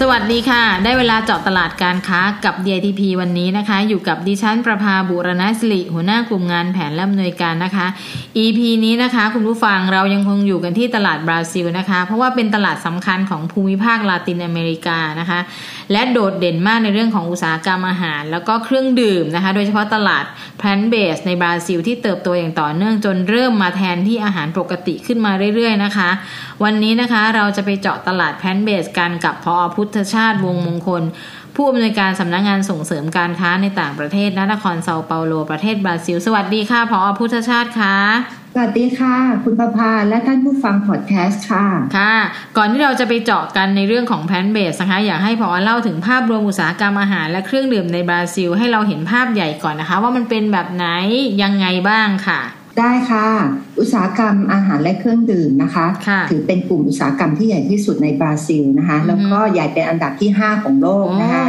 สวัสดีค่ะ ได้เวลาเจาะตลาดการค้ากับ DITP วันนี้นะคะ อยู่กับดิฉันประภาบุรณสิริหัวหน้ากลุ่มงานแผนและอำนวยการนะคะ EP นี้นะคะ คุณผู้ฟังเรายังคงอยู่กันที่ตลาดบราซิลนะคะ เพราะว่าเป็นตลาดสำคัญของภูมิภาคลาตินอเมริกานะคะ และโดดเด่นมากในเรื่องของอุตสาหกรรมอาหาร แล้วก็เครื่องดื่มนะคะ โดยเฉพาะตลาด plant based ในบราซิลที่เติบโตอย่างต่อเนื่องจนเริ่มมาแทนที่อาหารปกติขึ้นมาเรื่อยๆนะคะ วันนี้นะคะเราจะไปเจาะตลาด plant based กันกับ ผอ.พุทธชาติวงษ์มงคลผู้อำนวยการสำนักงานส่งเสริมการค้าในต่างประเทศนครเซาเปาโลประเทศบราซิล สวัสดีค่ะ ผอ.พุทธชาติค่ะ วัสดีค่ะ คุณประภาและท่านผู้ฟังพอดแคสต์ค่ะ ค่ะ ก่อนที่เราจะไปเจาะกันในเรื่องของ plant based นะคะ อยากให้ ผอ.เล่าถึงภาพรวมอุตสาหกรรมอาหารและเครื่องดื่มในบราซิล ให้เราเห็นภาพใหญ่ก่อนนะคะ ว่ามันเป็นแบบไหนยังไงบ้างค่ะ ได้ค่ะ อุตสาหกรรมอาหารและเครื่องดื่มนะคะคะถือเป็นกลุ่มอุตสาหกรรมที่ใหญ่ที่สุดในบราซิลนะคะ แล้วก็ใหญ่เป็นอันดับที่ 5 ของโลกนะคะ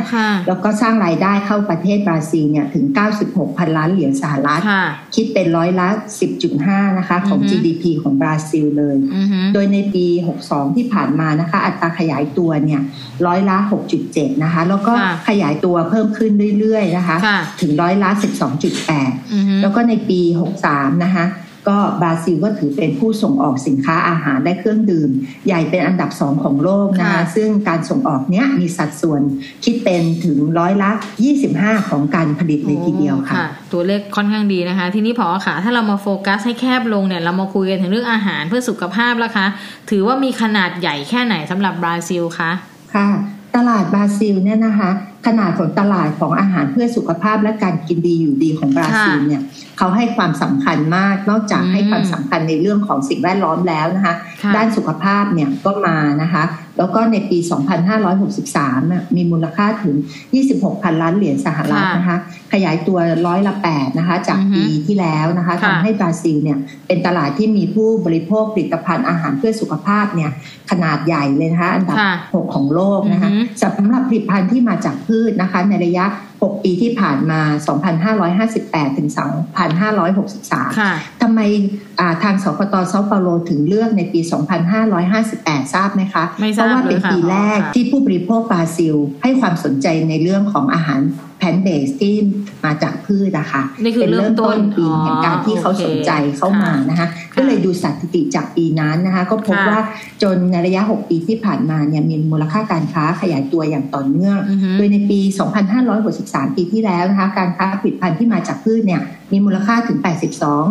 แล้วก็สร้างรายได้เข้าประเทศบราซิลเนี่ยถึง 96 พันล้านเหรียญสหรัฐ คิดเป็นร้อยละ 10.5 นะคะของ GDP ของบราซิลเลย โดยในปี 62 ที่ผ่านมานะคะ อัตราขยายตัวเนี่ยร้อยละ 6.7 นะคะ แล้วก็ขยายตัวเพิ่มขึ้นเรื่อยๆนะคะ ถึงร้อยละ 12.8 แล้วก็ในปี 63 นะคะก็บราซิลก็ถือเป็นผู้ส่งออกสินค้าอาหารและเครื่องดื่ม ใหญ่เป็นอันดับสองของโลกนะคะซึ่งการส่งออกเนี้ยมีสัดส่วนคิดเป็นถึงร้อยละ 25 ของการผลิตในทีเดียวค่ะ ตัวเลขค่อนข้างดีนะคะ ทีนี้ ผอ.คะ ถ้าเรามาโฟกัสให้แคบลงเนี่ยเรามาคุยกันถึงเรื่องอาหารเพื่อสุขภาพแล้วคะถือว่ามีขนาดใหญ่แค่ไหนสำหรับบราซิลคะค่ะตลาดบราซิลเนี่ยนะคะขนาดของตลาดของอาหารเพื่อสุขภาพและการกินดีอยู่ดีของบราซิลเนี่ย เขาให้ความสำคัญมาก นอกจากให้ความสำคัญในเรื่องของสิ่งแวดล้อมแล้วนะคะ ด้านสุขภาพเนี่ยก็มานะคะ แล้วก็ในปี 2563 มีมูลค่าถึง 26พันล้านเหรียญสหรัฐนะคะ ขยายตัวร้อยละ8นะคะ จากปีที่แล้วนะคะทำให้บราซิลเนี่ยเป็นตลาดที่มีผู้บริโภคผลิตภัณฑ์อาหารเพื่อสุขภาพเนี่ยขนาดใหญ่เลยนะคะ อันดับ 6 ของโลกนะคะสำหรับผลิตภัณฑ์ที่มาจากพืชนะคะ ในระยะ6 ปีที่ผ่านมา 2,558 ถึง 2,563 ทำไมทางสพตเซาเปาโลถึงเลือกในปี 2,558 ทราบไหมคะ เพราะว่าเป็นปีแรกที่ผู้บริโภคบราซิล ให้ความสนใจในเรื่องของอาหาร แพนเบสที่มาจากพืชนะคะเป็นเริ่มต้นปีแห่งการที่เขาสนใจเข้ามานะคะก็เลยดูสถิติจากปีนั้นนะคะ ก็พบว่าจนในระยะ 6 ปีที่ผ่านมาเนี่ยมีมูลค่าการค้าขยายตัวอย่างต่อเนื่อง โดยในปี 2563 ปีที่แล้วนะคะ การค้าผลิตภัณฑ์ที่มาจากพืชเนี่ยมีมูลค่าถึง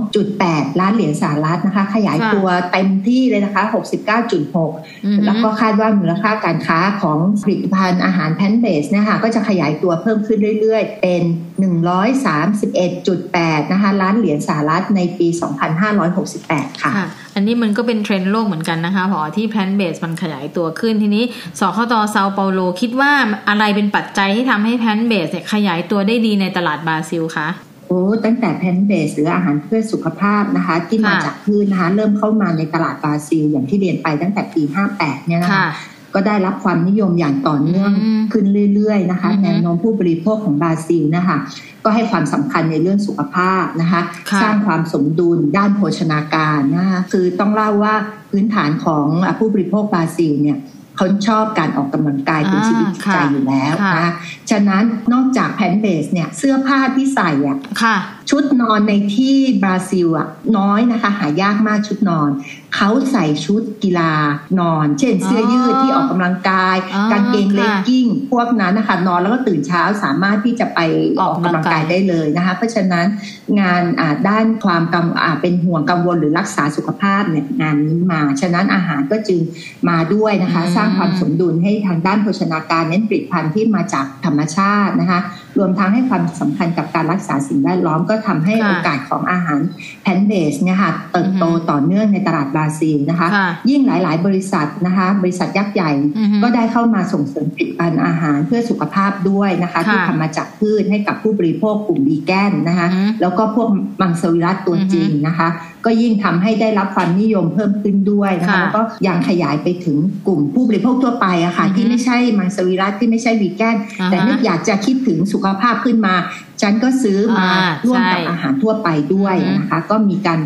82.8 ล้านเหรียญสหรัฐนะคะ ขยายตัวเต็มที่เลยนะคะ 69.6 แล้วก็คาดว่ามูลค่าการค้าของผลิตภัณฑ์อาหาร plant based เนี่ยค่ะก็จะขยายตัวเพิ่มขึ้นเรื่อยๆ เป็น 131.8 นะคะ ล้านเหรียญสหรัฐในปี 2568 ค่ะ อันนี้มันก็เป็นเทรนด์โลกเหมือนกันนะคะ ผอ.ที่ plant based มันขยายตัวขึ้นทีนี้สคตเซาเปาโลคิดว่าอะไรเป็นปัจจัยที่ทำให้ plant based ขยายตัวได้ดีในตลาดบราซิลคะ โอ้ตั้งแต่ plant based หรืออาหารเพื่อสุขภาพนะคะ ที่มาจากพืชนะคะ เริ่มเข้ามาในตลาดบราซิล อย่างที่เรียนไปตั้งแต่ปี 58 เนี่ยนะคะก็ได้รับความนิยมอย่างต่อเนื่องขึ้นเรื่อยๆนะคะแนวโน้มผู้บริโภคของบราซิลนะคะก็ให้ความสำคัญในเรื่องสุขภาพนะคะสร้างความสมดุลด้านโภชนาการนะคะคือต้องเล่าว่าพื้นฐานของผู้บริโภคบราซิลเนี่ย เขาชอบการออกกำลังกายเป็นชีวิตจิตใจอยู่แล้วนะฉะนั้นนอกจากแพนเบสเนี่ยเสื้อผ้าที่ใส่อะ ชุดนอนในที่บราซิลอะน้อยนะคะ หายากมากชุดนอน เขาใส่ชุดกีฬานอน เช่นเสื้อยืดที่ออกกำลังกาย กางเกงเลกกิ้ง พวกนั้นนะคะนอนแล้วก็ตื่นเช้าสามารถที่จะไปออกกำลังกายได้เลยนะคะ เพราะฉะนั้นงานด้านความกังเป็นห่วงกังวลหรือรักษาสุขภาพเนี่ยงานนี้มา ฉะนั้นอาหารก็จึงมาด้วยนะคะ สร้างความสมดุลให้ทางด้านโภชนาการเน้นผลิตภัณฑ์ที่มาจากธรรมชาตินะคะ รวมทั้งให้ความสำคัญกับการรักษาสิ่งแวดล้อมก็ทำให้โอกาสของอาหารแพนเบสเนี่ยค่ะเติบโตต่อเนื่องในตลาดบราซิลนะคะ ยิ่งหลาย ๆ บริษัทนะคะ บริษัทยักษ์ใหญ่ก็ได้เข้ามาส่งเสริมผลิตภัณฑ์อาหารเพื่อสุขภาพด้วยนะคะที่ทำมาจากพืชให้กับผู้บริโภคกลุ่มบีแกนนะคะแล้วก็พวกมังสวิรัตตัวจริงนะคะ ก็ยิ่งทำให้ได้รับความนิยมเพิ่มขึ้นด้วยนะคะแล้วก็ยังขยายไปถึงกลุ่มผู้บริโภคทั่วไปอะค่ะที่ไม่ใช่มังสวิรัตที่ไม่ใช่วีแกนแต่นึกอยากจะคิดถึงสุขภาพขึ้นมา ฉันก็ซื้อมาร่วมกับอาหารทั่วไปด้วยนะคะก็มีการ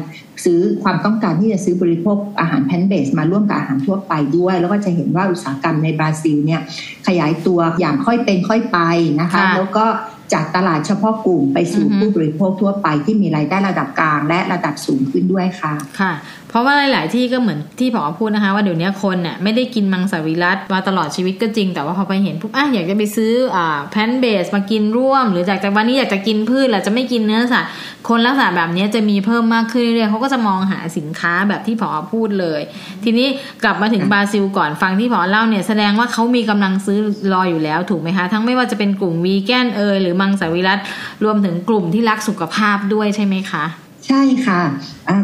ซื้อความต้องการที่จะซื้อบริโภคอาหารแพนเบสมาร่วมกับอาหารทั่วไปด้วย แล้วก็จะเห็นว่าอุตสาหกรรมในบราซิลเนี่ยขยายตัวอย่างค่อยเป็นค่อยไปนะคะ แล้วก็ จากตลาดเฉพาะกลุ่มไปสู่ผู้บริโภคทั่วไปที่มีรายได้ระดับกลางและระดับสูงขึ้นด้วยค่ะค่ะ เพราะว่าหลาย ๆ ที่ก็เหมือนที่ผอพูดนะคะ ว่าเดี๋ยวนี้คนเนี่ยไม่ได้กินมังสวิรัตมาตลอดชีวิตก็จริง แต่ว่าพอไปเห็นปุ๊บอะอยากจะไปซื้ออ่าแพนเบสมากินร่วม หรือจากจากวันนี้อยากจะกินพืชแหละจะไม่กินเนื้อสัตว์คนลักษณะแบบนี้จะมีเพิ่มมากขึ้นเรื่อยๆเขาก็จะมองหาสินค้าแบบที่ผอพูดเลย ทีนี้กลับมาถึงบราซิลก่อนฟังที่ผอเล่าเนี่ยแสดงว่าเขามีกำลังซื้อรออยู่แล้วถูกไหมคะทั้งไม่ว่าจะเป็นกลุ่มวีแกนเอยหรือมังสวิรัตรวมถึงกลุ่มที่รักสุขภาพด้วยใช่ไหมคะ ใช่ค่ะ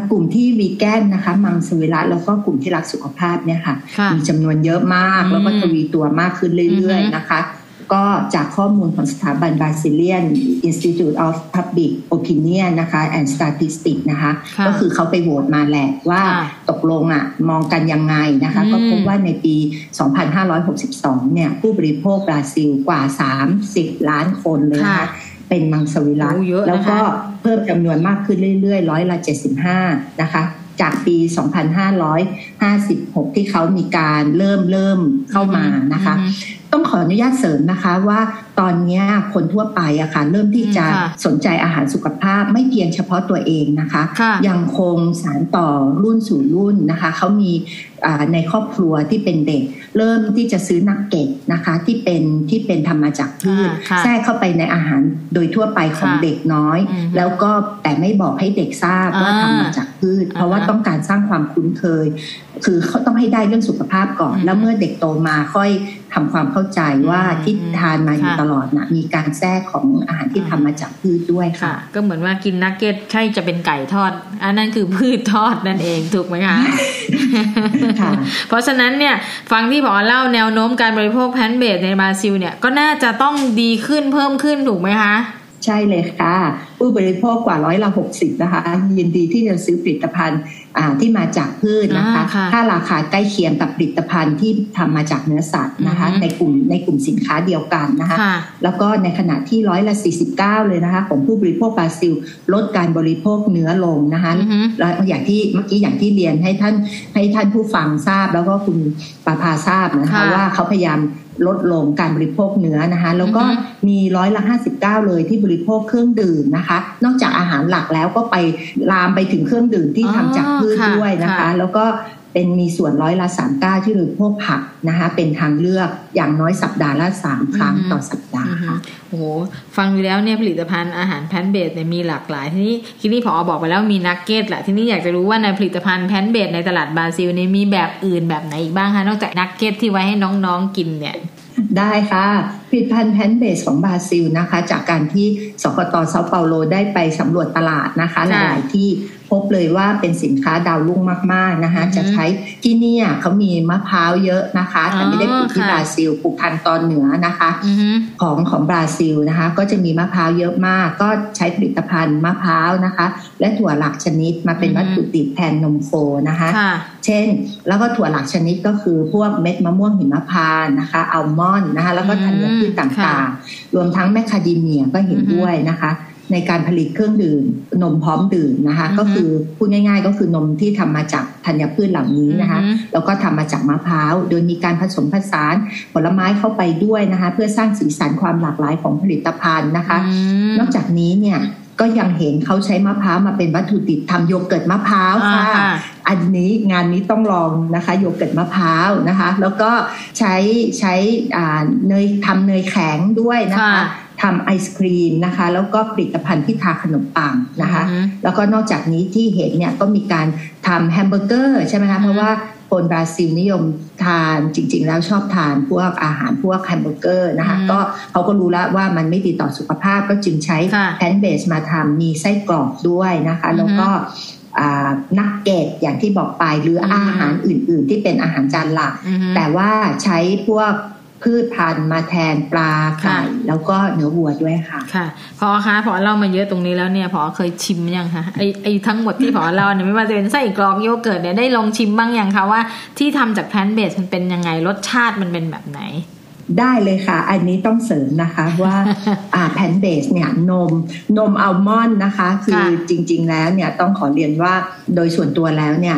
กลุ่มที่วีแกนนะคะ มังสวิรัตแล้วก็กลุ่มที่รักสุขภาพเนี่ยค่ะ มีจำนวนเยอะมาก แล้วก็ทวีตัวมากขึ้นเรื่อยๆนะคะ ก็จากข้อมูลของสถาบัน Brazilian Institute of Public Opinion นะคะ and Statistics นะคะ ก็คือเขาไปโหวตมาแหละว่าตกลงอะมองกันยังไงนะคะ ก็พบว่าในปี 2562 เนี่ย ผู้บริโภคบราซิลกว่า 30 ล้านคนเลยนะคะ เป็นมังสวิรัตแล้วก็เพิ่มจำนวนมากขึ้นเรื่อยๆร้อยละ75 นะคะ จากปี 2556 ที่เขามีการเริ่มเริ่มเข้ามานะคะต้องขออนุญาตเสริมนะคะว่าตอนนี้คนทั่วไปอะค่ะเริ่มที่จะสนใจอาหารสุขภาพไม่เพียงเฉพาะตัวเองนะคะยังคงสารต่อรุ่นสู่รุ่นนะคะเขามีในครอบครัวที่เป็นเด็ก เริ่มที่จะซื้อนักเก็ตนะคะที่เป็นที่เป็นทำมาจากพืชแทรกเข้าไปในอาหารโดยทั่วไปของเด็กน้อย แล้วก็แต่ไม่บอกให้เด็กทราบว่าทำมาจากพืช เพราะว่าต้องการสร้างความคุ้นเคย คือเขาต้องให้ได้เรื่องสุขภาพก่อน แล้วเมื่อเด็กโตมาค่อยทำความเข้าใจว่าที่ทานมาอยู่ตลอดนะมีการแทรกของอาหารที่ทำมาจากพืชด้วยค่ะ ก็เหมือนว่ากินนักเก็ตใช่จะเป็นไก่ทอด อันนั้นคือพืชทอดนั่นเองถูกไหมคะเพราะฉะนั้นเนี่ยฟังที่ ผอ.เล่าแนวโน้มการบริโภค plant based ในบราซิลเนี่ยก็น่าจะต้องดีขึ้นเพิ่มขึ้นถูกไหมคะ ใช่เลยค่ะ ผู้บริโภคกว่าร้อยละหกสิบนะคะ ยินดีที่จะซื้อผลิตภัณฑ์ที่มาจากพืชนะคะ ถ้าราคาใกล้เคียงกับผลิตภัณฑ์ที่ทำมาจากเนื้อสัตว์นะคะ ในกลุ่มในกลุ่มสินค้าเดียวกันนะคะ แล้วก็ในขณะที่ร้อยละสี่สิบเก้าเลยนะคะ ของผู้บริโภคบราซิล ลดการบริโภคเนื้อลงนะคะแล้วอย่างที่เมื่อกี้อย่างที่เรียนให้ท่านให้ท่านผู้ฟังทราบ แล้วก็คุณประภาทราบนะคะว่าเขาพยายาม ลดลงการบริโภคเนื้อนะคะ แล้วก็มีร้อยละห้าสิบเก้าเลยที่บริโภคเครื่องดื่มนะคะ นอกจากอาหารหลักแล้วก็ไปลามไปถึงเครื่องดื่มที่ทำจากพืชด้วยนะคะ แล้วก็ เป็นมีส่วนร้อยละสามเก้าที่บริโภคผักนะคะ เป็นทางเลือกอย่างน้อยสัปดาห์ละสามครั้งต่อสัปดาห์ค่ะโอ้โหฟังดูแล้วเนี่ยผลิตภัณฑ์อาหาร plant based เนี่ยมีหลากหลายทีนี้ทีนี้ ผอ.บอกไปแล้วมีนักเก็ตแหละทีนี้อยากจะรู้ว่าในผลิตภัณฑ์ plant based ในตลาดบราซิลเนี่ยมีแบบอื่นแบบไหนอีกบ้างคะนอกจากนักเก็ตที่ไว้ให้น้องๆกินเนี่ยได้ค่ะผลิตภัณฑ์ plant based ของบราซิลนะคะ จากการที่สคตเซาเปาโลได้ไปสำรวจตลาดนะคะหลายที่ พบเลยว่าเป็นสินค้าดาวรุ่งมากๆนะคะจะใช้ที่นี่เขามีมะพร้าวเยอะนะคะแต่ไม่ได้ปลูกที่บราซิลปลูกพันธุ์ตอนเหนือนะคะของของบราซิลนะคะ ก็จะมีมะพร้าวเยอะมาก ก็ใช้ผลิตภัณฑ์มะพร้าวนะคะ และถั่วหลากชนิดมาเป็นวัตถุดิบแทนนมโคนะคะ เช่น แล้วก็ถั่วหลากชนิดก็คือพวกเม็ดมะม่วงหิมพานต์นะคะอัลมอนด์นะคะ แล้วก็ธัญพืชต่างๆ รวมทั้งแมคคาเดเมียก็เห็นด้วยนะคะ ในการผลิตเครื่องดื่มนมพร้อมดื่มนะคะ ก็คือพูดง่าย ๆ ก็คือนมที่ทำมาจากธัญพืชเหล่านี้นะคะแล้วก็ทำมาจากมะพร้าว โดยมีการผสมผสานผลไม้เข้าไปด้วยนะคะ เพื่อสร้างสีสันความหลากหลายของผลิตภัณฑ์นะคะ นอกจากนี้เนี่ยก็ยังเห็นเขาใช้มะพร้าวมาเป็นวัตถุดิบทำโยเกิร์ตมะพร้าวค่ะ อันนี้งานนี้ต้องลองนะคะ โยเกิร์ตมะพร้าวนะคะ แล้วก็ใช้ใช้เนยทำเนยแข็งด้วยนะคะ ทำไอศกรีมนะคะ แล้วก็ผลิตภัณฑ์ที่ทาขนมปังนะคะ แล้วก็นอกจากนี้ที่เห็นเนี่ยก็มีการทำแฮมเบอร์เกอร์ใช่ไหมคะเพราะว่าคนบราซิลนิยมทานจริง ๆ แล้วชอบทานพวกอาหารพวกแฮมเบอร์เกอร์นะคะ ก็เขาก็รู้แล้วว่ามันไม่ดีต่อสุขภาพก็จึงใช้ plant based มาทำมีไส้กรอกด้วยนะคะ แล้วก็นักเก็ตอย่างที่บอกไปหรืออาหารอื่น ๆ ที่เป็นอาหารจานหลัก แต่ว่าใช้พวก พืชพันธุ์มาแทนปลาไก่แล้วก็เนื้อวัวด้วยค่ะ ค่ะผอ.คะ ผอ.เล่ามาเยอะตรงนี้แล้วเนี่ยผอ.เคยชิมยังคะไอไอทั้งหมดที่ ผอ.เล่าเนี่ยไม่ว่าจะเป็นไส้กรอกโยเกิร์ตเนี่ยได้ลองชิมบ้างยังคะว่าที่ทำจาก plant based มันเป็นยังไงรสชาติมันเป็นแบบไหนได้เลยค่ะ อันนี้ต้องเสริมนะคะว่าอ่า plant based เนี่ยนมนมอัลมอนด์นะคะ คือจริง ๆ แล้วเนี่ยต้องขอเรียนว่าโดยส่วนตัวแล้วเนี่ย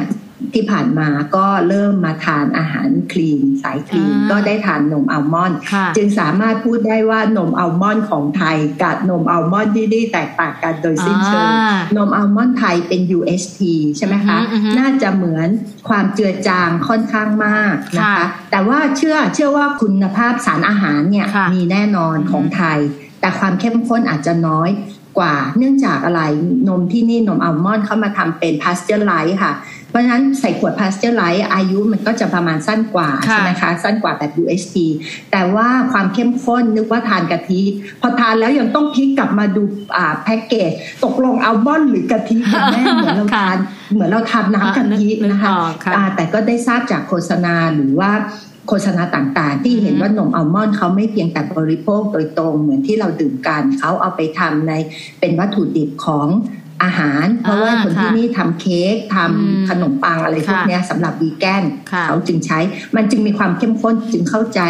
ที่ผ่านมาก็เริ่มมาทานอาหารคลีน สายคลีนก็ได้ทานนมอัลมอนด์จึงสามารถพูดได้ว่านมอัลมอนด์ของไทยกับนมอัลมอนด์ที่ได้แตกต่างกันโดยสิ้นเชิงนมอัลมอนด์ไทยเป็น UST ใช่ไหมคะ น่าจะเหมือนความเจือจางค่อนข้างมากนะคะ แต่ว่าเชื่อเชื่อว่าคุณภาพสารอาหารเนี่ยมีแน่นอนของไทย แต่ความเข้มข้นอาจจะน้อย กว่า เนื่องจากอะไรนมที่นี่นมอัลมอนด์เขามาทำเป็นพาสเจอร์ไรซ์ค่ะ เพราะฉะนั้นใส่ขวดพาสเจอร์ไรซ์อายุมันก็จะประมาณสั้นกว่าใช่ไหมคะสั้นกว่าแบบ UHT แต่ว่าความเข้มข้นนึกว่าทานกะทิ พอทานแล้วยังต้องพลิกกลับมาดูอ่าแพ็กเกจตกลงอัลมอนด์หรือกะทิกันแน่เหมือนเราทานเหมือนเราทำน้ำกะทินะคะแต่ก็ได้ทราบจากโฆษณาหรือว่า โฆษณาต่างๆ ที่เห็นว่านมอัลมอนด์เขาไม่เพียงแต่บริโภคโดยตรงเหมือนที่เราดื่มกันเขาเอาไปทำในเป็นวัตถุดิบของอาหาร เพราะว่าคนที่นี่ทำเค้กทำขนมปังอะไรพวกนี้สำหรับวีแกนเขาจึงใช้ มันจึงมีความเข้มข้นจึงเข้าใจ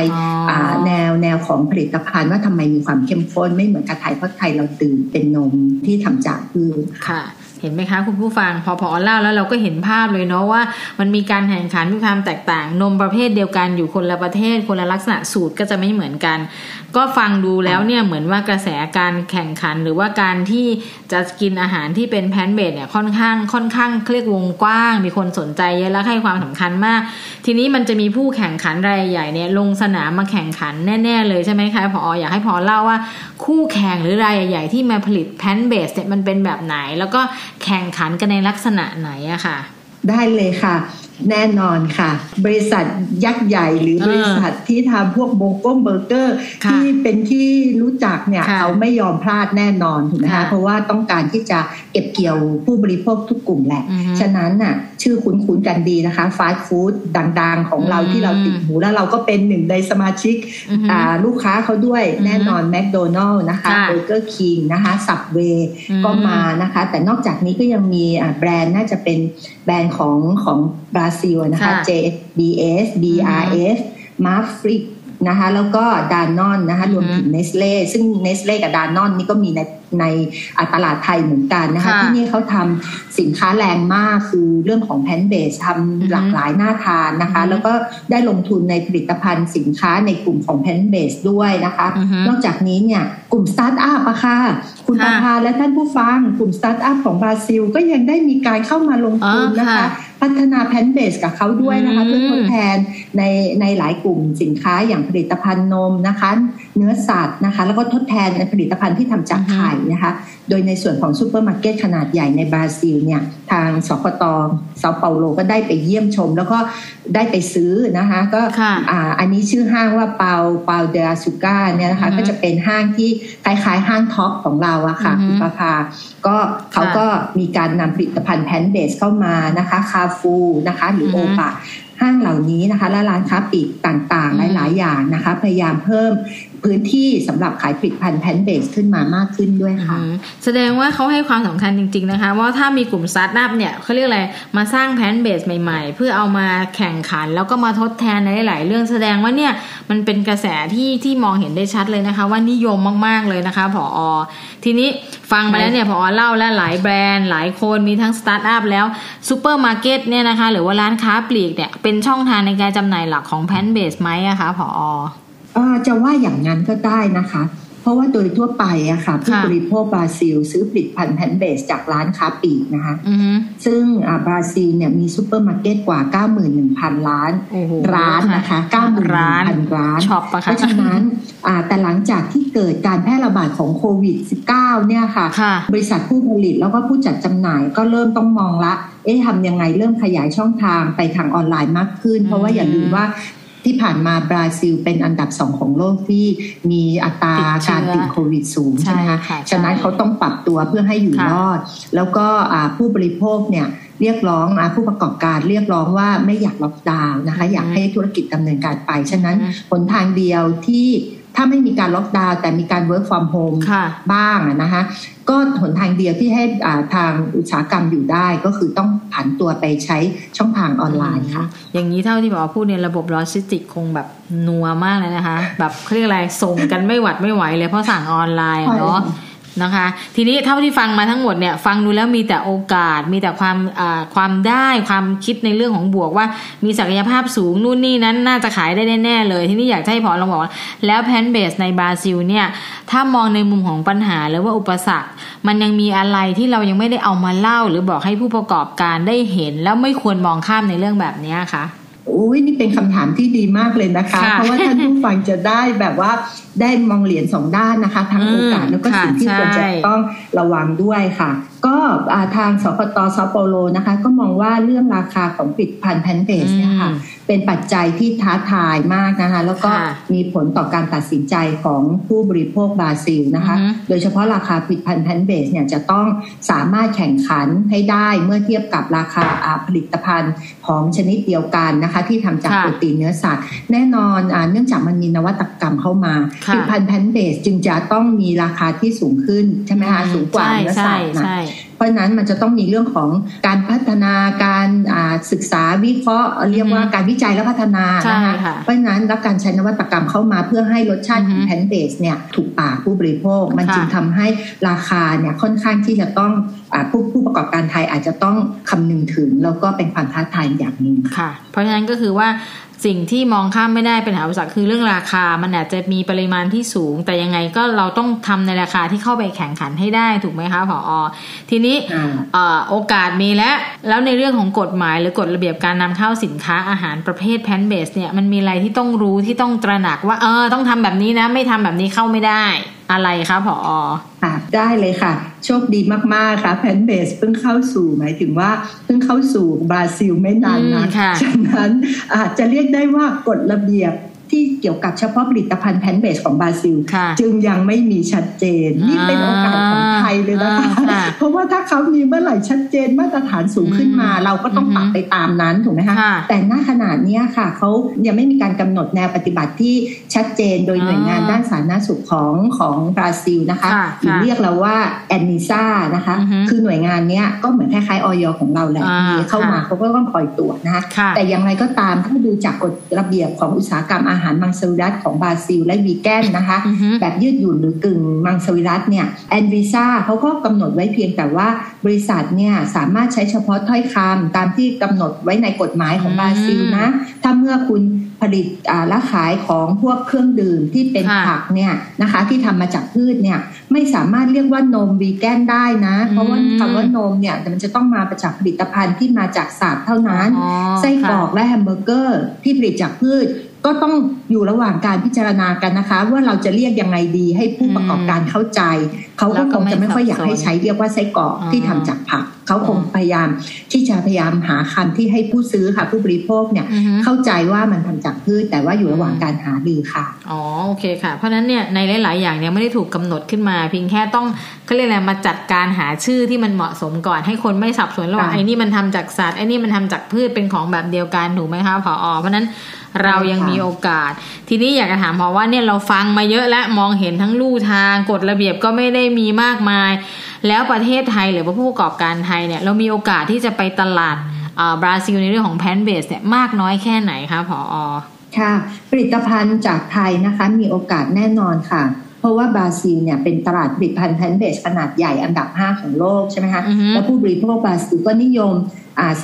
แนวแนวของผลิตภัณฑ์ว่าทำไมมีความเข้มข้นไม่เหมือนกับไทยเพราะไทยเราดื่มเป็นนมที่ทำจากพืชค่ะ เห็นไหมคะคุณผู้ฟังพอพอเล่าแล้วเราก็เห็นภาพเลยเนาะว่า มันมีการแข่งขันมีความแตกต่าง นมประเภทเดียวกันอยู่คนละประเทศคนละลักษณะสูตรก็จะไม่เหมือนกันก็ฟังดูแล้วเนี่ยเหมือนว่ากระแสการแข่งขันหรือว่าการที่จะกินอาหารที่เป็นแพนเบดเนี่ยค่อนข้างค่อนข้างเรียกวงกว้าง มีคนสนใจเยอะและให้ความสำคัญมาก ทีนี้มันจะมีผู้แข่งขันรายใหญ่เนี่ยลงสนามมาแข่งขันแน่ ๆ เลยใช่ไหมคะพออยากให้พอเล่าว่าคู่แข่งหรือรายใหญ่ ๆ ที่มาผลิตแพนเบสเนี่ยมันเป็นแบบไหน แล้วก็แข่งขันกันในลักษณะไหนอะค่ะได้เลยค่ะ แน่นอนค่ะ บริษัทยักษ์ใหญ่หรือบริษัทที่ทำพวกโบก้มเบอร์เกอร์ ที่เป็นที่รู้จักเนี่ยเขาไม่ยอมพลาดแน่นอนถูกไหมคะเพราะว่าต้องการที่จะเก็บเกี่ยวผู้บริโภคทุกกลุ่มแหละ ฉะนั้นน่ะชื่อคุ้นๆกันดีนะคะฟาสต์ฟู้ดดังๆ ของเราที่เราติดหูแล้วเราก็เป็นหนึ่งในสมาชิกลูกค้าเขาด้วยแน่นอนแมคโดนัลล์นะคะ Burger King นะคะ Subwayก็มานะคะ แต่นอกจากนี้ก็ยังมีแบรนด์น่าจะเป็นแบรนด์ของของบราซิลนะคะ JBS BRS m a f r i นะคะแล้วก็ Danone นะคะรวมถึงเนสเล่ซึ่งเนสเล่กับ Danone นี่ก็มีใน ในตลาดไทยเหมือนกันนะคะที่นี่เขาทำสินค้าแรงมากคือเรื่องของ plant based ทำหลากหลายน่าทานนะคะ แล้วก็ได้ลงทุนในผลิตภัณฑ์สินค้าในกลุ่มของ plant based ด้วยนะคะ นอกจากนี้เนี่ยกลุ่มสตาร์ทอัพอะค่ะคุณประภาและท่านผู้ฟังกลุ่มสตาร์ทอัพของบราซิล ก็ยังได้มีการเข้ามาลงทุนนะคะพัฒนา plant based กับเขาด้วยนะคะเพื่อทดแทนในในหลายกลุ่มสินค้าอย่างผลิตภัณฑ์นมนะคะ เนื้อสัตว์นะคะ แล้วก็ทดแทนในผลิตภัณฑ์ที่ทำจากไข่นะคะ โดยในส่วนของซูเปอร์มาร์เก็ตขนาดใหญ่ในบราซิลเนี่ยทางสคต.เซาเปาโลก็ได้ไปเยี่ยมชม แล้วก็ได้ไปซื้อนะคะก็อันนี้ชื่อห้างว่า Pão Pão de Açúcar เนี่ยนะคะก็จะเป็นห้างที่คล้ายๆ ห้าง Tops ของเราอะค่ะคุณประภาก็เขาก็มีการนำผลิตภัณฑ์ plant based เข้ามานะคะคาฟูนะคะหรือ Oba ห้างเหล่านี้นะคะ และร้านค้าปลีกต่างๆ หลายๆ อย่างนะคะ พยายามเพิ่มพื้นที่สำหรับขายผลิตภัณฑ์ plant based ขึ้นมามากขึ้นด้วยค่ะ แสดงว่าเขาให้ความสำคัญจริง ๆ นะคะ ว่าถ้ามีกลุ่มสตาร์ทอัพเนี่ยเขาเรียกอะไรมาสร้าง plant based ใหม่ๆ เพื่อเอามาแข่งขัน แล้วก็มาทดแทนในหลายเรื่องแสดงว่าเนี่ยมันเป็นกระแสที่ที่มองเห็นได้ชัดเลยนะคะ ว่านิยมมากๆเลยนะคะผอ.ทีนี้ ฟังมาแล้วเนี่ยผอ.เล่าแล้วหลายแบรนด์หลายคนมีทั้งสตาร์ทอัพแล้วซูเปอร์มาร์เก็ตเนี่ยนะคะ หรือว่าร้านค้าปลีกเนี่ยเป็นช่องทางในการจำหน่ายหลักของ plant based ไหมอะคะพออจะว่าอย่างนั้นก็ได้นะคะ เพราะว่าโดยทั่วไปอะค่ะผู้บริโภคบราซิล ซื้อผลิตภัณฑ์ plant based จากร้านค้าปลีกนะคะซึ่งบราซิลเนี่ยมีซูเปอร์มาร์เก็ตกว่า 91,000 ล้านร้านนะคะ91,000ร้านเพราะฉะนั้นแต่หลังจากที่เกิดการแพร่ระบาดของโควิด -19 เนี่ยค่ะ บริษัทผู้ผลิตแล้วก็ผู้จัดจำหน่ายก็เริ่มต้องมองละเอ๊ะทำยังไงเริ่มขยายช่องทางไปทางออนไลน์มากขึ้น เพราะว่าอย่าลืมว่า ที่ผ่านมาบราซิลเป็นอันดับสองของโลกที่มีอัตราการติดโควิดสูงใช่ไหมคะฉะนั้นเขาต้องปรับตัวเพื่อให้อยู่รอด แล้วก็ผู้บริโภคเนี่ยเรียกร้องผู้ประกอบการเรียกร้องว่าไม่อยากล็อกดาวน์นะคะอยากให้ธุรกิจดำเนินการไป ฉะนั้นหนทางเดียวที่ ถ้าไม่มีการล็อกดาวน์แต่มีการ work from home บ้างนะคะก็หนทางเดียวที่ให้ทางอุตสาหกรรมอยู่ได้ก็คือต้องผันตัวไปใช้ช่องทางออนไลน์ค่ะ อย่างนี้เท่าที่บอกพูดเนี่ยระบบโลจิสติกคงแบบนัวมากเลยนะคะ แบบเรียกอะไรส่งกันไม่หวัดไม่ไหวเลยเพราะสั่งออนไลน์เนาะ นะคะ ทีนี้เท่าที่ฟังมาทั้งหมดเนี่ยฟังดูแล้วมีแต่โอกาส มีแต่ความความได้ความคิดในเรื่องของบวกว่า มีศักยภาพสูงนู่นนี่นั้นน่าจะขายได้แน่ๆเลย ทีนี้อยากให้พอลองบอกว่าแล้วแพนเบสในบราซิลเนี่ยถ้ามองในมุมของปัญหาหรือว่าอุปสรรค มันยังมีอะไรที่เรายังไม่ได้เอามาเล่า หรือบอกให้ผู้ประกอบการได้เห็น แล้วไม่ควรมองข้ามในเรื่องแบบนี้ค่ะ อุ้ยนี่เป็นคำถามที่ดีมากเลยนะคะ เพราะว่าท่านผู้ฟังจะได้แบบว่าได้มองเหรียญสองด้านนะคะ ทั้งโอกาสแล้วก็สิ่งที่ควรจะต้องระวังด้วยค่ะ ก็ทางสคต. เซาเปาโลนะคะ ก็มองว่าเรื่องราคาของผลิตภัณฑ์ plant based เนี่ยค่ะเป็นปัจจัยที่ท้าทายมากนะคะ แล้วก็มีผลต่อการตัดสินใจของผู้บริโภคบราซิลนะคะ โดยเฉพาะราคาผลิตภัณฑ์ plant based เนี่ยจะต้องสามารถแข่งขันให้ได้เมื่อเทียบกับราคาผลิตภัณฑ์ของชนิดเดียวกันนะคะที่ทำจากโปรตีนเนื้อสัตว์ แน่นอนอเนื่องจากมันมีนวัตกรรมเข้ามาผลิตภัณฑ์แพนเบสจึงจะต้องมีราคาที่สูงขึ้นใช่ไหมคะสูงกว่าเนื้อสัตว์นะ เพราะนั้นมันจะต้องมีเรื่องของการพัฒนาการศึกษาวิเคราะห์ เรียกว่าการวิจัยและพัฒนานะคะเพราะฉะนั้นแล้วการใช้นวัตกรรมเข้ามาเพื่อให้รสชาติของแพนเบสเนี่ยถูกปากผู้บริโภค มันจึงทำให้ราคาเนี่ยค่อนข้างที่จะต้องผู้ผู้ประกอบการไทยอาจจะต้องคำนึงถึง แล้วก็เป็นความท้าทายอย่างหนึ่งค่ะ เพราะฉะนั้นก็คือว่า สิ่งที่มองข้ามไม่ได้เป็นหาอุปสรรคคือเรื่องราคา มันอาจจะมีปริมาณที่สูง แต่ยังไงก็เราต้องทำในราคาที่เข้าไปแข่งขันให้ได้ถูกไหมคะผออทีนี้โอกาสมีแล้วแล้วในเรื่องของกฎหมายหรือกฎระเบียบการนำเข้าสินค้าอาหารประเภทแพนเบสเนี่ยมันมีอะไรที่ต้องรู้ที่ต้องตระหนักว่าเออต้องทำแบบนี้นะ ไม่ทำแบบนี้เข้าไม่ได้ อะไรคะผอค่ะได้เลยค่ะ โชคดีมาก ๆ ค่ะแพนเบสเพิ่งเข้าสู่หมายถึงว่าเพิ่งเข้าสู่บราซิลไม่นานนะฉะนั้นอาจจะเรียกได้ว่ากฎระเบียบ ที่เกี่ยวกับเฉพาะผลิตภัณฑ์แพนเบสของบราซิล จึงยังไม่มีชัดเจน นี่เป็นโอกาสของไทยเลยนะคะ เพราะว่าถ้าเขามีเมื่อไหร่ชัดเจนมาตรฐานสูงขึ้นมา เราก็ต้องปรับไปตามนั้นถูกไหมคะแต่หน้าขนาดนี้ค่ะเขายังไม่มีการกำหนดแนวปฏิบัติที่ชัดเจนโดยหน่วยงานด้านสาธารณสุขของของบราซิลนะคะหรือเรียกเราว่าแอนนิซ่านะคะคือหน่วยงานนี้ก็เหมือนคล้ายๆออยของเราแหละเข้ามาเขาก็ต้องคอยตรวจนะคะแต่อย่างไรก็ตามถ้าดูจากกฎระเบียบของอุตสาหกรรมอาหารมังสวิรัตของบราซิล และวีแกนนะคะ แบบยืดหยุ่นหรือกึ่งมังสวิรัตเนี่ยแอนวิซ่าเขาก็กำหนดไว้เพียงแต่ว่าบริษัทเนี่ยสามารถใช้เฉพาะถ้อยคำตามที่กำหนดไว้ในกฎหมายของบราซิลนะ ถ้าเมื่อคุณผลิตและขายของพวกเครื่องดื่มที่เป็นผักเนี่ยนะคะที่ทำมาจากพืชเนี่ยไม่สามารถเรียกว่านมวีแกนได้นะ เพราะว่าคำว่านมเนี่ยมันจะต้องมาจากผลิตภัณฑ์ที่มาจากสัตว์เท่านั้นไส้กรอกและแฮมเบอร์เกอร์ที่ผลิตจากพืช ก็ต้อง อยู่ระหว่างการพิจารณากันนะคะ ว่าเราจะเรียกยังไงดีให้ผู้ประกอบการเข้าใจ เขาก็คงจะไม่ค่อยอยากให้ใช้เรียกว่าไส้กรอกที่ทำจากผักเขาคงพยายามที่จะพยายามหาคำที่ให้ผู้ซื้อค่ะ ผู้บริโภคเนี่ยเข้าใจว่ามันทำจากพืชแต่ว่าอยู่ระหว่างการหาดีค่ะอ๋อโอเคค่ะ เพราะนั้นเนี่ยในหลาย ๆ อย่างเนี่ยไม่ได้ถูกกาหนดขึ้นมา เพียงแค่ต้องเขาเรียกอะไรมาจัดการหาชื่อที่มันเหมาะสมก่อนให้คนไม่สับสนระหว่างไอ้นี่มันทำจากสัตว์ไอ้นี่มันทำจากพืชเป็นของแบบเดียวกันถูกไหมคะผอเพราะนั้นเรายังมีโอกาสทีนี้อยากจะถามพอว่าเนี่ยเราฟังมาเยอะแล้วมองเห็นทั้งลู่ทางกฎระเบียบก็ไม่ได้มีมากมาย แล้วประเทศไทยหรือว่าผู้ประกอบการไทยเนี่ยเรามีโอกาสที่จะไปตลาดบราซิลในเรื่องของ plant based เนี่ยมากน้อยแค่ไหนคะผอ.ค่ะ ผลิตภัณฑ์จากไทยนะคะมีโอกาสแน่นอนค่ะ เพราะว่าบราซิลเนี่ยเป็นตลาดผลิตภัณฑ์ plant based ขนาดใหญ่อันดับ 5 ของโลกใช่ไหมคะ แล้วผู้บริโภคบราซิลก็นิยม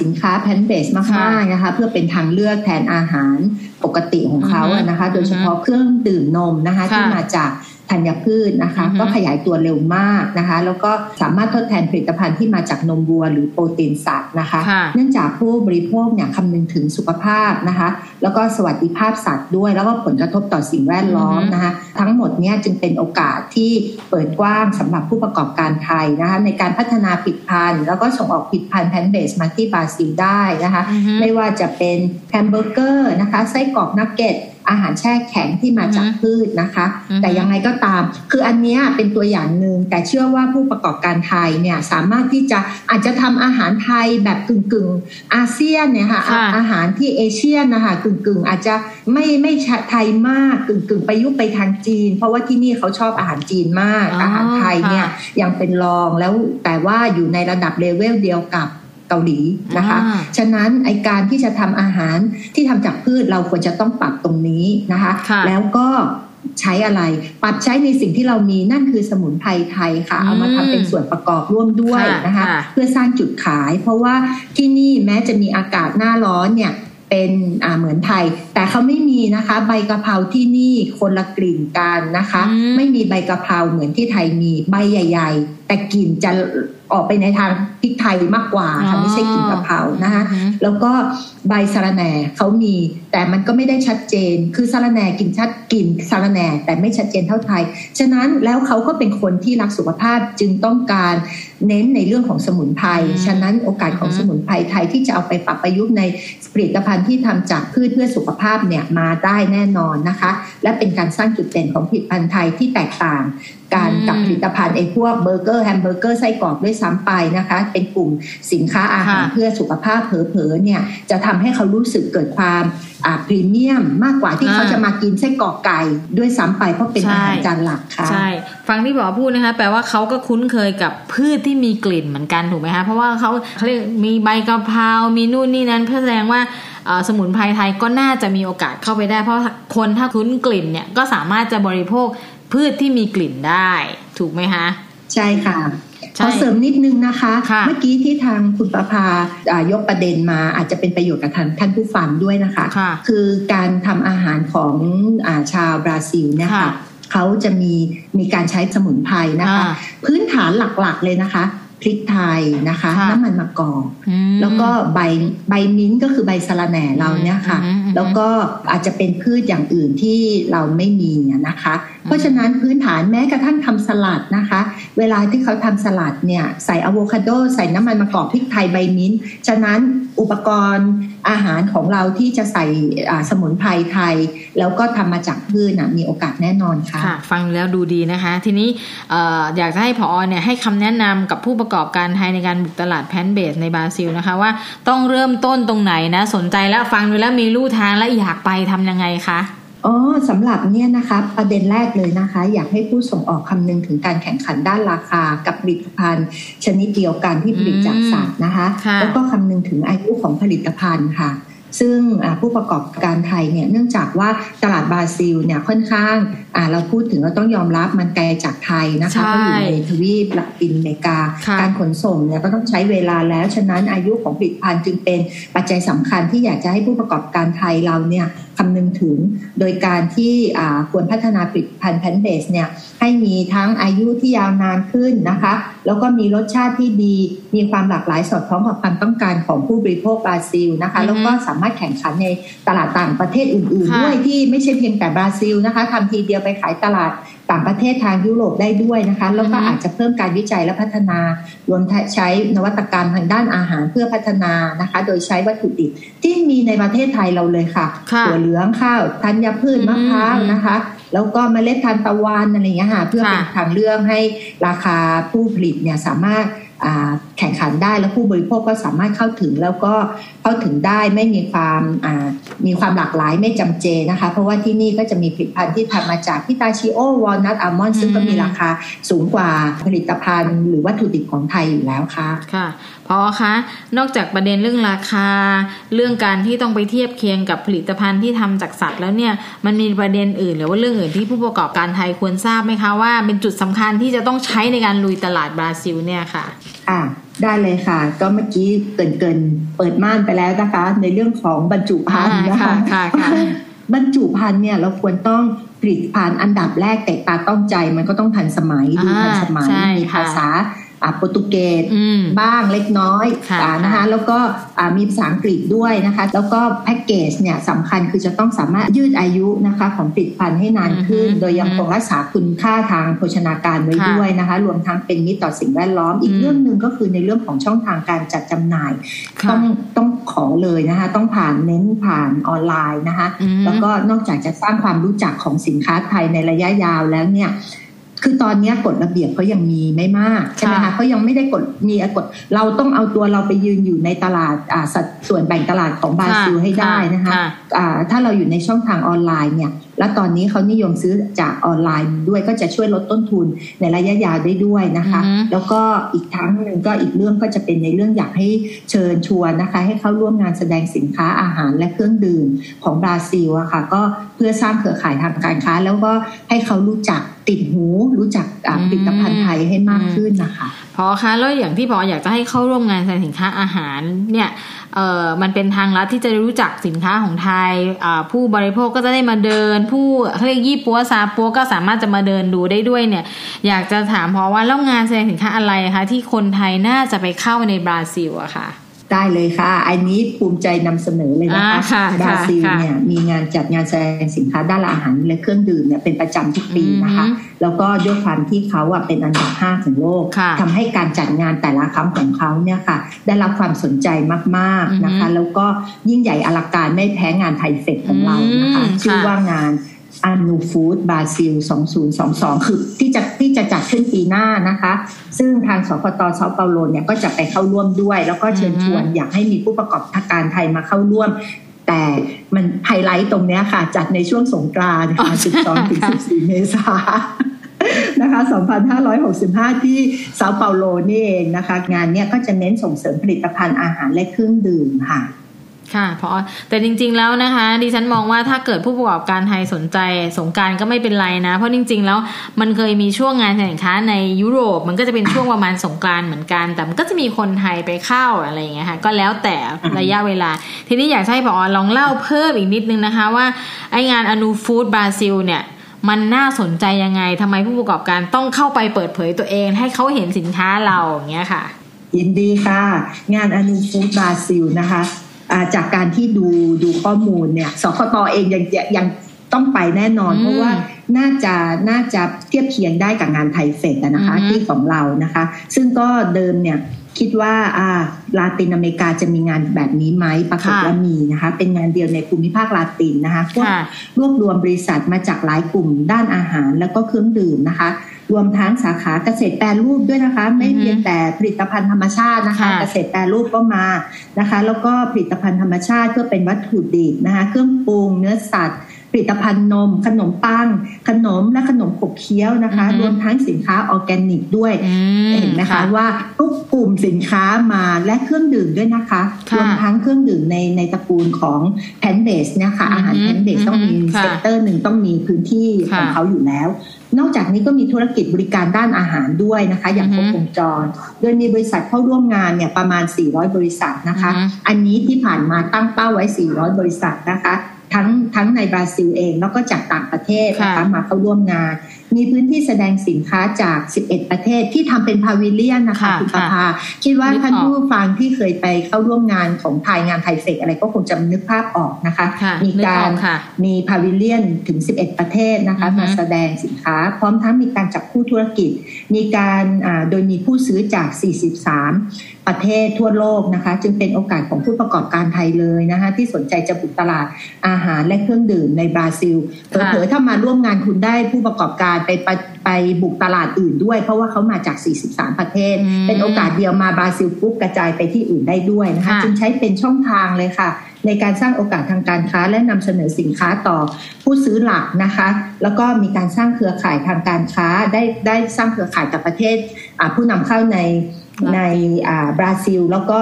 สินค้า plant based มากๆนะคะเพื่อเป็นทางเลือกแทนอาหารปกติของเขาอะนะคะ โดยเฉพาะเครื่องดื่มนมนะคะที่มาจาก ธัญพืชนะคะ ก็ขยายตัวเร็วมากนะคะ แล้วก็สามารถทดแทนผลิตภัณฑ์ที่มาจากนมวัวหรือโปรตีนสัตว์นะคะ เนื่องจากผู้บริโภคเนี่ยคำนึงถึงสุขภาพนะคะ แล้วก็สวัสดิภาพสัตว์ด้วย แล้วก็ผลกระทบต่อสิ่งแวดล้อมนะคะ ทั้งหมดเนี้จึงเป็นโอกาสที่เปิดกว้างสำหรับผู้ประกอบการไทยนะคะ ในการพัฒนาผลิตภัณฑ์ แล้วก็ส่งออกผลิตภัณฑ์ plant-based มาที่บราซิลได้นะคะ ไม่ว่าจะเป็นแฮมเบอร์เกอร์นะคะไส้กรอกนักเก็ต อาหารแช่แข็งที่มาจากพืชนะคะ แต่ยังไงก็ตาม คืออันนี้เป็นตัวอย่างหนึ่งแต่เชื่อว่าผู้ประกอบการไทยเนี่ยสามารถที่จะอาจจะทำอาหารไทยแบบกึ่งกึ่งอาเซียนเนี่ยค่ะอาหารที่เอเชียนะคะกึ่งกึ่งอาจจะไม่ไม่ไทยมากกึ่งกึ่งไปยุบไปทางจีน เพราะว่าที่นี่เขาชอบอาหารจีนมาก อาหารไทยเนี่ยยังเป็นรองแล้วแต่ว่าอยู่ในระดับเลเวลเดียวกับ เกาหลีนะคะ ฉะนั้นไอการที่จะทำอาหารที่ทำจากพืชเราควรจะต้องปรับตรงนี้นะคะแล้วก็ใช้อะไร ปรับใช้ในสิ่งที่เรามีนั่นคือสมุนไพรไทยค่ะ เอามาทำเป็นส่วนประกอบร่วมด้วยนะคะ เพื่อสร้างจุดขาย เพราะว่าที่นี่แม้จะมีอากาศหน้าร้อนเนี่ยเป็นเหมือนไทย แต่เขาไม่มีนะคะ ใบกะเพราที่นี่คนละกลิ่นกันนะคะ ไม่มีใบกะเพราเหมือนที่ไทยมีใบใหญ่ ๆ แต่กลิ่นจะ ออกไปในทางพริกไทยมากกว่าค่ะไม่ใช่กลิ่นกะเพรานะคะแล้วก็ ใบสะระแหน่เขามี แต่มันก็ไม่ได้ชัดเจน คือสะระแหน่กลิ่นชัดกลิ่นสะระแหน่แต่ไม่ชัดเจนเท่าไทย ฉะนั้นแล้วเขาก็เป็นคนที่รักสุขภาพจึงต้องการเน้นในเรื่องของสมุนไพรฉะนั้นโอกาสของสมุนไพรไทยที่จะเอาไปปรับประยุกต์ในผลิตภัณฑ์ที่ทำจากพืชเพื่อสุขภาพเนี่ยมาได้แน่นอนนะคะ และเป็นการสร้างจุดเด่นของผลิตภัณฑ์ไทยที่แตกต่างการกับผลิตภัณฑ์ไอ้พวกเบอร์เกอร์แฮมเบอร์เกอร์ไส้กรอกด้วยซ้ำไปนะคะ เป็นกลุ่มสินค้าอาหารเพื่อสุขภาพเผลอๆเนี่ยจะทำให้เขารู้สึกเกิดความพรีเมียมมากกว่าที่เขาจะมากินไส้กรอกไก่ด้วยซ้ำไปเพราะเป็นอาหารจานหลักค่ะใช่ฟังที่บอกพูดนะคะแปลว่าเขาก็คุ้นเคยกับพืชที่มีกลิ่นเหมือนกันถูกไหมคะเพราะว่าเขาเขาเรียกมีใบกะเพรา มีนู่นนี่นั้นเพื่อแสดงว่าสมุนไพรไทยก็น่าจะมีโอกาสเข้าไปได้ เพราะคนถ้าคุ้นกลิ่นเนี่ยก็สามารถจะบริโภคพืชที่มีกลิ่นได้ ถูกไหมคะ ใช่ค่ะ ขอเสริมนิดนึงนะคะคะ เมื่อกี้ที่ทางคุณประภายกประเด็นมาอาจจะเป็นประโยชน์กับท่านท่านผู้ฟังด้วยนะคะคะคือการทำอาหารของอชาวบราซิลเนี่ยค่ะเขาจะมีมีการใช้สมุนไพรนะคะ พื้นฐานหลักๆเลยนะคะพ ริกไทยนะคะ น้ำมันมะกอกแล้วก็ใบใบมิ้นก็คือใบสะระแหน่เราเนี่ยค่ะ แล้วก็อาจจะเป็นพืชอย่างอื่นที่เราไม่มีนะคะ เพราะฉะนั้นพื้นฐานแม้กระทั่งทำสลัดนะคะ เวลาที่เขาทำสลัดเนี่ยใส่อะโวคาโดใส่น้ำมันมะกอกพริกไทยใบมิ้น ฉะนั้น อุปกรณ์อาหารของเราที่จะใส่สมุนไพรไทย แล้วก็ทำมาจากพืชนะมีโอกาสแน่นอนค่ะค่ะฟังแล้วดูดีนะคะ ทีนี้อยากจะให้ ผอ. เนี่ยให้คำแนะนำกับผู้ประกอบการไทยในการบุกตลาด plant-based ในบราซิลนะคะว่าต้องเริ่มต้นตรงไหนนะ สนใจแล้วฟังดูแล้วมีลู่ทางและอยากไปทำยังไงคะ อ๋อสำหรับเนี่ยนะคะประเด็นแรกเลยนะคะ อยากให้ผู้ส่งออกคำนึงถึงการแข่งขันด้านราคากับผลิตภัณฑ์ ชนิดเดียวกันที่ผลิตจากสัตว์นะคะแล้วก็คำนึงถึงอายุของผลิตภัณฑ์ค่ะซึ่งผู้ประกอบการไทยเนี่ยเนื่องจากว่าตลาดบราซิลเนี่ยค่อนข้างเราพูดถึงเราต้องยอมรับมันไกลจากไทยนะคะเพราะอยู่ในทวีปละตินอเมริกา การขนส่งเนี่ยก็ต้องใช้เวลาแล้ว ฉะนั้นอายุของผลิตภัณฑ์จึงเป็นปัจจัยสำคัญที่อยากจะให้ผู้ประกอบการไทยเราเนี่ย คำนึงถึง โดยการที่ควรพัฒนาผลิตภัณฑ์แพนเบสเนี่ยให้มีทั้งอายุที่ยาวนานขึ้นนะคะ แล้วก็มีรสชาติที่ดี มีความหลากหลายสอดคล้องกับความต้องการของผู้บริโภคบราซิลนะคะ แล้วก็สามารถแข่งขันในตลาดต่างประเทศอื่น ๆ ด้วยที่ไม่ใช่เพียงแต่บราซิลนะคะทำทีเดียวไปขายตลาด ต่างประเทศทางยุโรปได้ด้วยนะคะ แล้วก็อาจจะเพิ่มการวิจัยและพัฒนารวมใช้นวัตกรรมทางด้านอาหารเพื่อพัฒนานะคะ โดยใช้วัตถุดิบที่มีในประเทศไทยเราเลยค่ะถั่วเหลืองข้าวธัญพืชมะพร้าวนะคะแล้วก็เมล็ดทานตะวันอะไรอย่างเงี้ยค่ะเพื่อเป็นทางเลือกให้ราคาผู้ผลิตเนี่ยสามารถแข่งขันได้แล้วผู้บริโภคก็สามารถเข้าถึงแล้วก็เข้าถึงได้ไม่มีความมีความหลากหลายไม่จำเจนะคะ เพราะว่าที่นี่ก็จะมีผลิตภัณฑ์ที่ทำมาจากพิสตาชิโอวอลนัทอัลมอนด์ซึ่งก็มีราคาสูงกว่าผลิตภัณฑ์ หรือวัตถุดิบของไทยอยู่แล้วค่ะค่ะ ผอ.คะนอกจากประเด็นเรื่องราคา เรื่องการที่ต้องไปเทียบเคียงกับผลิตภัณฑ์ที่ทำจากสัตว์แล้วเนี่ยมันมีประเด็นอื่น หรือว่าเรื่องอื่นที่ผู้ประกอบการไทยควรทราบไหมคะว่าเป็นจุดสำคัญที่จะต้องใช้ในการลุยตลาดบราซิลเนี่ยค่ะอ่าได้เลยค่ะ ก็เมื่อกี้เกินเกินเปิดม่านไปแล้วนะคะ ในเรื่องของบรรจุภัณฑ์นะคะบรรจุภัณฑ์เนี่ยเราควรต้องลิตภัณฑ์อันดับแรกแตกตาต้องใจมันก็ต้องทันสมัยดูทันสมัยมีภาษา โปรตุเกสบ้างเล็กน้อยนะคะแล้วก็มีภาษาอังกฤษด้วยนะคะ แล้วก็แพ็กเกจเนี่ยสำคัญคือจะต้องสามารถยืดอายุนะคะของผลิตภัณฑ์ให้นานขึ้น โดยยังคงรักษาคุณค่าทางโภชนาการไว้ด้วยนะคะ รวมทั้งเป็นมิตรต่อสิ่งแวดล้อม อีกเรื่องหนึ่งก็คือในเรื่องของช่องทางการจัดจำหน่าย ต้องต้องขอเลยนะคะ ต้องผ่านเน้นผ่านออนไลน์นะคะ แล้วก็นอกจากจะสร้างความรู้จักของสินค้าไทยในระยะยาวแล้วเนี่ย คือตอนนี้กฎระเบียบเขายังมีไม่มากใช่ไหมคะเขายังไม่ได้กฎมีกฎเราต้องเอาตัวเราไปยืนอยู่ในตลาดสัดส่วนแบ่งตลาดของบราซิลให้ได้นะคะะถ้าเราอยู่ในช่องทางออนไลน์เนี่ยแล้วตอนนี้เขานิยมซื้อจากออนไลน์ด้วยก็จะช่วยลดต้นทุนในระยะยาวได้ด้วยนะคะ แล้วก็อีกทั้งหนึ่งก็อีกเรื่องก็จะเป็นในเรื่องอยากให้เชิญชวนนะคะ ให้เข้าร่วมงานแสดงสินค้าอาหารและเครื่องดื่มของบราซิลอะคะ่ะก็เพื่อสร้างเครือข่ายทางการค้า แล้วก็ให้เขารู้จักติดหูรู้จักผลิตภัณฑ์ไทยให้มากขึ้นนะคะพอคะแล้วอย่างที่พออยากจะให้เข้าร่วมงานแสดงสินค้าอาหารเนี่ย เออมันเป็นทางลัดที่จะรู้จักสินค้าของไทยผู้บริโภคก็จะได้มาเดิน ผู้เขาเรียกยี่ปัวซาปัวก็สามารถจะมาเดินดูได้ด้วยเนี่ย อยากจะถามเพราะว่าแล้วงานแสดงสินค้าอะไรคะที่คนไทยน่าจะไปเข้าในบราซิลอะค่ะ ได้เลยค่ะ อันนี้ภูมิใจนำเสนอเลยนะคะบราซิลเนี่ยมีงานจัดงานแสดงสินค้าด้านอาหารและเครื่องดื่มเนี่ยเป็นประจำทุกปีนะคะ แล้วก็ด้วยความที่เขาอะเป็นอันดับห้าของโลกทำให้การจัดงานแต่ละครั้งของเขาเนี่ยค่ะ ได้รับความสนใจมากๆนะคะ แล้วก็ยิ่งใหญ่อลังการไม่แพ้งานไทยเฟกของเรานะคะชื่อว่างาน Anufood Brazil 2022 คือที่จะที่จะจัดขึ้นปีหน้านะคะ ซึ่งทางสคต.เซาเปาโลเนี่ยก็จะไปเข้าร่วมด้วย แล้วก็เชิญชวนอยากให้มีผู้ประกอบการไทยมาเข้าร่วม แต่มันไฮไลท์ตรงนี้ค่ะ จัดในช่วงสงกรานต์ค่ะ12ถึง14 เมษานะคะ 2,565 ที่เซาเปาโลนี่เองนะคะ งานเนี้ยก็จะเน้นส่งเสริมผลิตภัณฑ์อาหารและเครื่องดื่มค่ะ ค่ะเพราะแต่จริง ๆแล้วนะคะ ดิฉันมองว่าถ้าเกิดผู้ประกอบการไทยสนใจสงการก็ไม่เป็นไรนะ เพราะจริง ๆ แล้วมันเคยมีช่วงงานแข่งขันในยุโรป มันก็จะเป็นช่วงประมาณสงการเหมือนกัน แต่มันก็จะมีคนไทยไปเข้าอะไรอย่างเงี้ยค่ะก็แล้วแต่ระยะเวลา ทีนี้อยากให้พอลองเล่าเพิ่มอีกนิดนึงนะคะว่าไองานอนูฟู้ดบราซิลเนี่ยมันน่าสนใจยังไงทำไมผู้ประกอบการต้องเข้าไปเปิดเผยตัวเอง ให้เขาเห็นสินค้าเราอย่างเงี้ยค่ะยินดีค่ะ งานอนูฟู้ดบราซิลนะคะ จากการที่ดูดูข้อมูลเนี่ยสคตเองยังยังต้องไปแน่นอน เพราะว่าน่าจะน่าจะเทียบเคียงได้กับงานไทยเฟกนะคะที่ของเรานะคะ ซึ่งก็เดิมเนี่ยคิดว่าอ่าลาตินอเมริกาจะมีงานแบบนี้ไหมปรากฏว่ามีนะคะ เป็นงานเดียวในภูมิภาคลาตินนะคะพวกรวบรวมบริษัทมาจากหลายกลุ่มด้านอาหารแล้วก็เครื่องดื่มนะคะ รวมทั้งสาขาเกษตรแปรรูปด้วยนะคะ ไม่เพียงแต่ผลิตภัณฑ์ธรรมชาตินะคะ เกษตรแปรรูปก็มานะคะ แล้วก็ผลิตภัณฑ์ธรรมชาติเพื่อเป็นวัตถุดิบนะคะ เครื่องปรุงเนื้อสัตว์ผลิตภัณฑ์นม ขนมปัง ขนมและขนมขบเคี้ยวนะคะ รวมทั้งสินค้าออร์แกนิกด้วยเห็นไหมคะว่าทุกกลุ่มสินค้ามาและเครื่องดื่มด้วยนะคะ รวมทั้งเครื่องดื่มในในตระกูลของ plant-based เนี่ยค่ะอาหาร plant-based ต้องมี sector หนึ่งต้องมีพื้นที่ของเขาอยู่แล้ว นอกจากนี้ก็มีธุรกิจบริการด้านอาหารด้วยนะคะ อย่างครบวงจร โดยมีบริษัทเข้าร่วมงานเนี่ยประมาณ 400 บริษัทนะคะ อันนี้ที่ผ่านมาตั้งเป้าไว้ 400 บริษัทนะคะ ทั้งทั้งในบราซิลเองแล้วก็จากต่างประเทศนะคะมาเข้าร่วมงานมีพื้นที่แสดงสินค้าจาก 11 ประเทศที่ทำเป็นพาวิเลียนนะคะคุณประภาคิดว่าท่านผู้ฟังที่เคยไปเข้าร่วมงานของไทยงานไทยเฟกอะไรก็คงจะนึกภาพออกนะคะ มีการมีพาวิเลียนถึง 11 ประเทศนะคะมาแสดงสินค้า พร้อมทั้งมีการจับคู่ธุรกิจ มีการโดยมีผู้ซื้อจาก 43 ประเทศทั่วโลกนะคะ จึงเป็นโอกาสของผู้ประกอบการไทยเลยนะคะที่สนใจจะบุกตลาดอาหารและเครื่องดื่มในบราซิลเผลอๆถ้ามาร่วมงานคุณได้ผู้ประกอบการไปไปไปบุกตลาดอื่นด้วย เพราะว่าเขามาจาก 43 ประเทศ เป็นโอกาสเดียวมาบราซิลปุ๊บกระจายไปที่อื่นได้ด้วยนะคะจึงใช้เป็นช่องทางเลยค่ะ ในการสร้างโอกาสทางการค้าและนำเสนอสินค้าต่อผู้ซื้อหลักนะคะ แล้วก็มีการสร้างเครือข่ายทางการค้าได้ได้สร้างเครือข่ายกับประเทศผู้นำเข้าใน ในบราซิล แล้วก็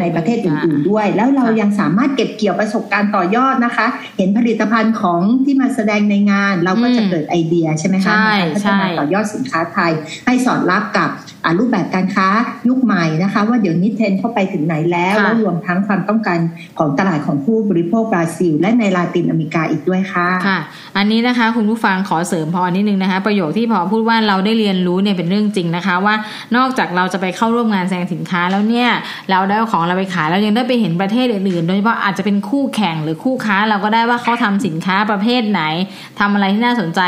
ในประเทศอื่นๆด้วย แล้วเรายังสามารถเก็บเกี่ยวประสบการณ์ต่อยอดนะคะ เห็นผลิตภัณฑ์ของที่มาแสดงในงาน เราก็จะเกิดไอเดียใช่ไหมคะในการพัฒนาต่อยอดสินค้าไทย ให้สอดรับกับรูปแบบการค้ายุคใหม่นะคะ ว่าเดี๋ยวนี้เทรนเข้าไปถึงไหนแล้ว แล้วรวมทั้งความต้องการของตลาดของผู้บริโภคบราซิล และในลาตินอเมริกาอีกด้วยค่ะค่ะ อันนี้นะคะคุณผู้ฟังขอเสริมพอนิดนึงนะคะ ประโยคที่พอพูดว่าเราได้เรียนรู้เนี่ยเป็นเรื่องจริงนะคะ ว่านอกจากเราจะไปเข้าร่วมงานแสดงสินค้าแล้วเนี่ยเราได้ของเราไปขายแล้วยังได้ไปเห็นประเทศอื่นๆโดยเฉพาะอาจจะเป็นคู่แข่งหรือคู่ค้าเราก็ได้ว่าเขาทำสินค้าประเภทไหนทำอะไรที่น่าสนใจ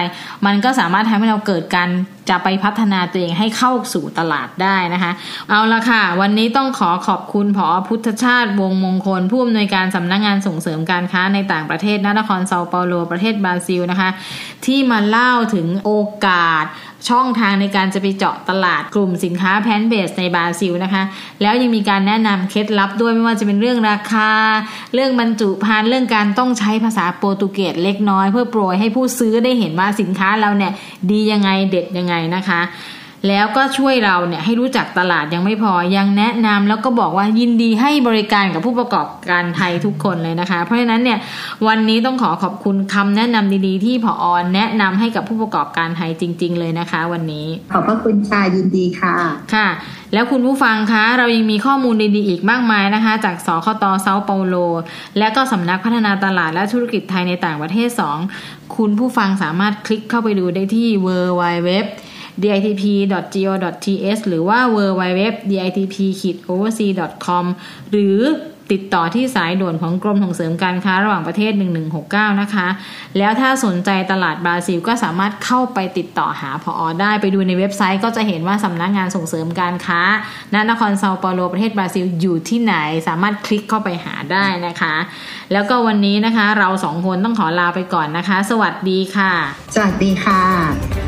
มันก็สามารถทำให้เราเกิดการ จะไปพัฒนาตัวเองให้เข้าสู่ตลาดได้นะคะ เอาละค่ะ วันนี้ต้องขอขอบคุณผอ.พุทธชาติวงมงคล ผู้อำนวยการสำนักงานส่งเสริมการค้าในต่างประเทศนครเซาเปาโลประเทศบราซิลนะคะ ที่มาเล่าถึงโอกาสช่องทางในการจะไปเจาะตลาดกลุ่มสินค้า plant-based ในบราซิลนะคะ แล้วยังมีการแนะนำเคล็ดลับด้วยไม่ว่าจะเป็นเรื่องราคา เรื่องบรรจุภัณฑ์เรื่องการต้องใช้ภาษาโปรตุเกสเล็กน้อย เพื่อโปรยให้ผู้ซื้อได้เห็นว่าสินค้าเราเนี่ยดียังไงเด็ดยังไงนะคะ แล้วก็ช่วยเราเนี่ยให้รู้จักตลาดยังไม่พอยังแนะนำแล้วก็บอกว่ายินดีให้บริการกับผู้ประกอบการไทยทุกคนเลยนะคะ เพราะฉะนั้นเนี่ยวันนี้ต้องขอขอบคุณคำแนะนำดีๆ ที่ผออแนะนำให้กับผู้ประกอบการไทยจริง ๆ เลยนะคะ วันนี้ ขอบพระคุณค่ะยินดีค่ะค่ะ แล้วคุณผู้ฟังคะ เรายังมีข้อมูลดีๆอีกมากมายนะคะ จากสคตเซาเปาโล และก็สำนักพัฒนาตลาดและธุรกิจไทยในต่างประเทศ 2 คุณผู้ฟังสามารถคลิกเข้าไปดูได้ที่ w w w ditp.go.th หรือว่า www.ditp-oversea.com หรือติดต่อที่สายด่วนของกรมส่งเสริมการค้าระหว่างประเทศ 1169 นะคะ แล้วถ้าสนใจตลาดบราซิลก็สามารถเข้าไปติดต่อหาพออได้ไปดูในเว็บไซต์ก็จะเห็นว่าสำนักงงานส่งเสริมการค้าณนครเซาเปาโลประเทศบราซิลอยู่ที่ไหน สามารถคลิกเข้าไปหาได้นะคะ แล้วก็วันนี้นะคะเราสองคนต้องขอลาไปก่อนนะคะ สวัสดีค่ะ สวัสดีค่ะ